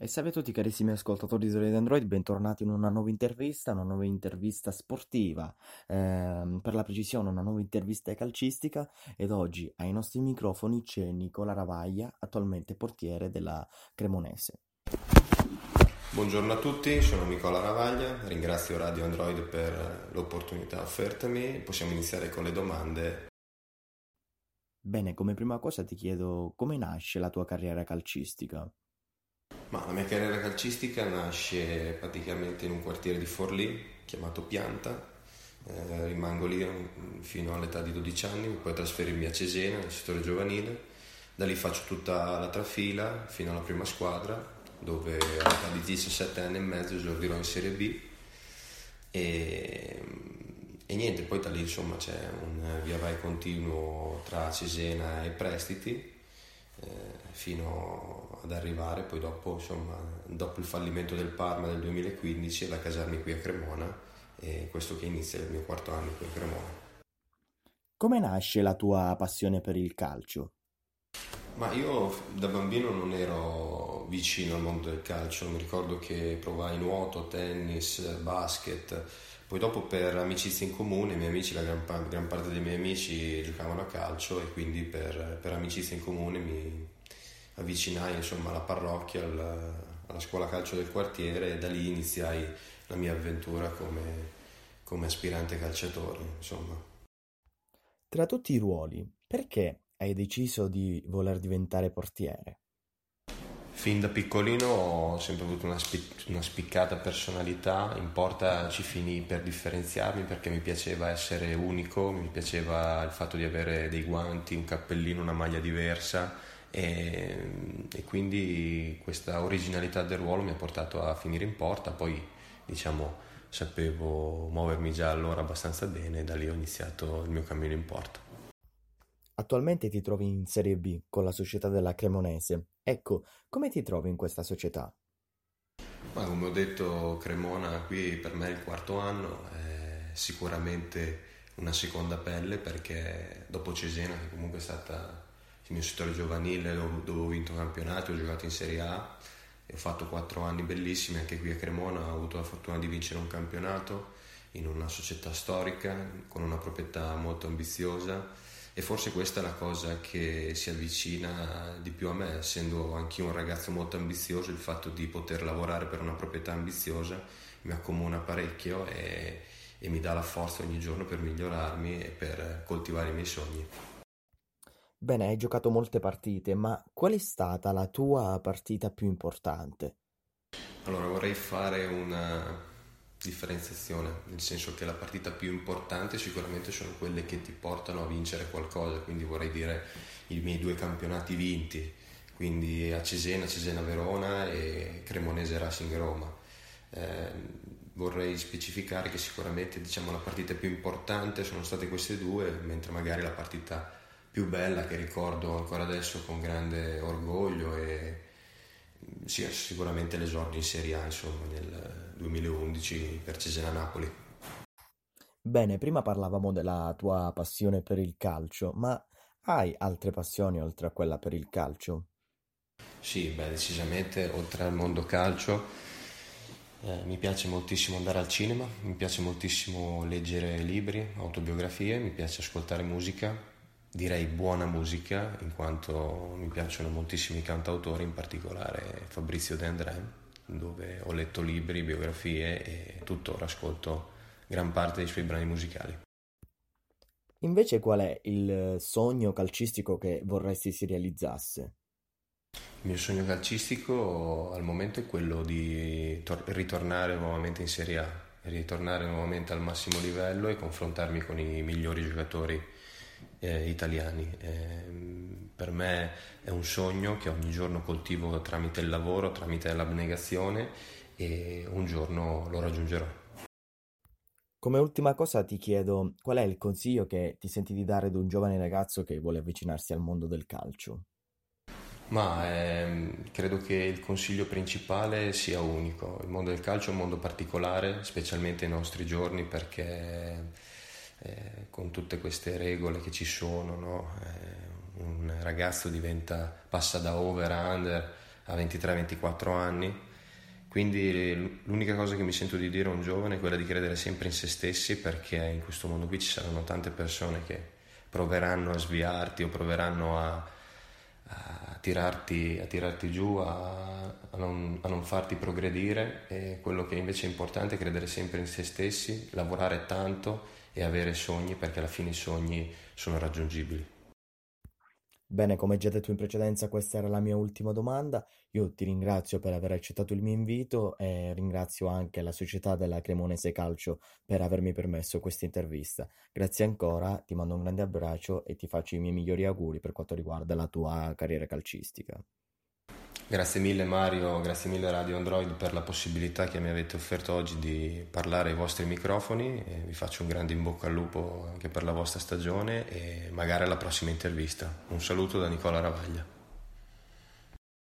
E salve a tutti carissimi ascoltatori di Radio Android, bentornati in una nuova intervista, una nuova intervista sportiva, ehm, per la precisione una nuova intervista calcistica ed oggi ai nostri microfoni c'è Nicola Ravaglia, attualmente portiere della Cremonese. Buongiorno a tutti, sono Nicola Ravaglia, ringrazio Radio Android per l'opportunità offertami, possiamo iniziare con le domande. Bene, come prima cosa ti chiedo come nasce la tua carriera calcistica? Ma la mia carriera calcistica nasce praticamente in un quartiere di Forlì chiamato Pianta. Eh, rimango lì fino all'età di 12 anni, poi trasferirmi a Cesena nel settore giovanile. Da lì faccio tutta la trafila fino alla prima squadra, dove all'età di 17 anni e mezzo esordirò in Serie B. E, e niente, poi da lì insomma c'è un via vai continuo tra Cesena e prestiti fino ad arrivare poi dopo, insomma, dopo il fallimento del Parma del 2015 ad accasarmi qui a Cremona e questo che inizia il mio quarto anno qui a Cremona. Come nasce la tua passione per il calcio? Ma io da bambino non ero vicino al mondo del calcio, mi ricordo che provai nuoto, tennis, basket, poi dopo per amicizia in comune, i miei amici, la gran, gran parte dei miei amici giocavano a calcio e quindi per, per amicizia in comune mi avvicinai insomma, alla parrocchia, alla, alla, scuola calcio del quartiere e da lì iniziai la mia avventura come, come aspirante calciatore. Insomma. Tra tutti i ruoli, perché hai deciso di voler diventare portiere? Fin da piccolino ho sempre avuto una, spic- una, spiccata personalità, in porta ci finì per differenziarmi perché mi piaceva essere unico, mi piaceva il fatto di avere dei guanti, un cappellino, una maglia diversa e, e quindi questa originalità del ruolo mi ha portato a finire in porta, poi diciamo sapevo muovermi già allora abbastanza bene e da lì ho iniziato il mio cammino in porta. Attualmente ti trovi in Serie B con la società della Cremonese. Ecco, come ti trovi in questa società? Ma come ho detto, Cremona qui per me è il quarto anno, è sicuramente una seconda pelle perché dopo Cesena, che comunque è stata il mio settore giovanile, dove ho vinto campionato, ho giocato in Serie A e ho fatto quattro anni bellissimi, anche qui a Cremona ho avuto la fortuna di vincere un campionato in una società storica con una proprietà molto ambiziosa e forse questa è la cosa che si avvicina di più a me, essendo anch'io un ragazzo molto ambizioso, il fatto di poter lavorare per una proprietà ambiziosa mi accomuna parecchio e, e mi dà la forza ogni giorno per migliorarmi e per coltivare i miei sogni. Bene, hai giocato molte partite, ma qual è stata la tua partita più importante? Allora, vorrei fare una differenziazione, nel senso che la partita più importante sicuramente sono quelle che ti portano a vincere qualcosa, quindi vorrei dire i miei due campionati vinti, quindi a Cesena, Cesena Verona e Cremonese Racing Roma. Eh, vorrei specificare che sicuramente diciamo, la partita più importante sono state queste due, mentre magari la partita più bella che ricordo ancora adesso con grande orgoglio e sì, sicuramente l'esordio in Serie A insomma, nel 2011 per Cesena Napoli. Bene, prima parlavamo della tua passione per il calcio, ma hai altre passioni oltre a quella per il calcio? Sì, beh, decisamente oltre al mondo calcio eh, mi piace moltissimo andare al cinema, mi piace moltissimo leggere libri, autobiografie, mi piace ascoltare musica, direi buona musica, in quanto mi piacciono moltissimi cantautori, in particolare Fabrizio De André dove ho letto libri, biografie e tuttora ascolto gran parte dei suoi brani musicali. Invece qual è il sogno calcistico che vorresti si realizzasse? Il mio sogno calcistico al momento è quello di tor- ritornare nuovamente in Serie A, ritornare nuovamente al massimo livello e confrontarmi con i migliori giocatori eh, italiani. Eh, per me è un sogno che ogni giorno coltivo tramite il lavoro, tramite l'abnegazione e un giorno lo raggiungerò. Come ultima cosa ti chiedo qual è il consiglio che ti senti di dare ad un giovane ragazzo che vuole avvicinarsi al mondo del calcio? Ma ehm, credo che il consiglio principale sia unico. Il mondo del calcio è un mondo particolare, specialmente ai nostri giorni, perché con tutte queste regole che ci sono, no? eh, un ragazzo diventa, passa da over a under a 23-24 anni. Quindi l'unica cosa che mi sento di dire a un giovane è quella di credere sempre in se stessi perché in questo mondo qui ci saranno tante persone che proveranno a sviarti o proveranno a, a, tirarti, a tirarti, giù, a, a, non, a non farti progredire e quello che invece è importante è credere sempre in se stessi, lavorare tanto e avere sogni perché alla fine i sogni sono raggiungibili. Bene, come già detto in precedenza, questa era la mia ultima domanda. Io ti ringrazio per aver accettato il mio invito e ringrazio anche la società della Cremonese Calcio per avermi permesso questa intervista. Grazie ancora, ti mando un grande abbraccio e ti faccio i miei migliori auguri per quanto riguarda la tua carriera calcistica. Grazie mille Mario, grazie mille Radio Android per la possibilità che mi avete offerto oggi di parlare ai vostri microfoni vi faccio un grande in bocca al lupo anche per la vostra stagione e magari alla prossima intervista. Un saluto da Nicola Ravaglia.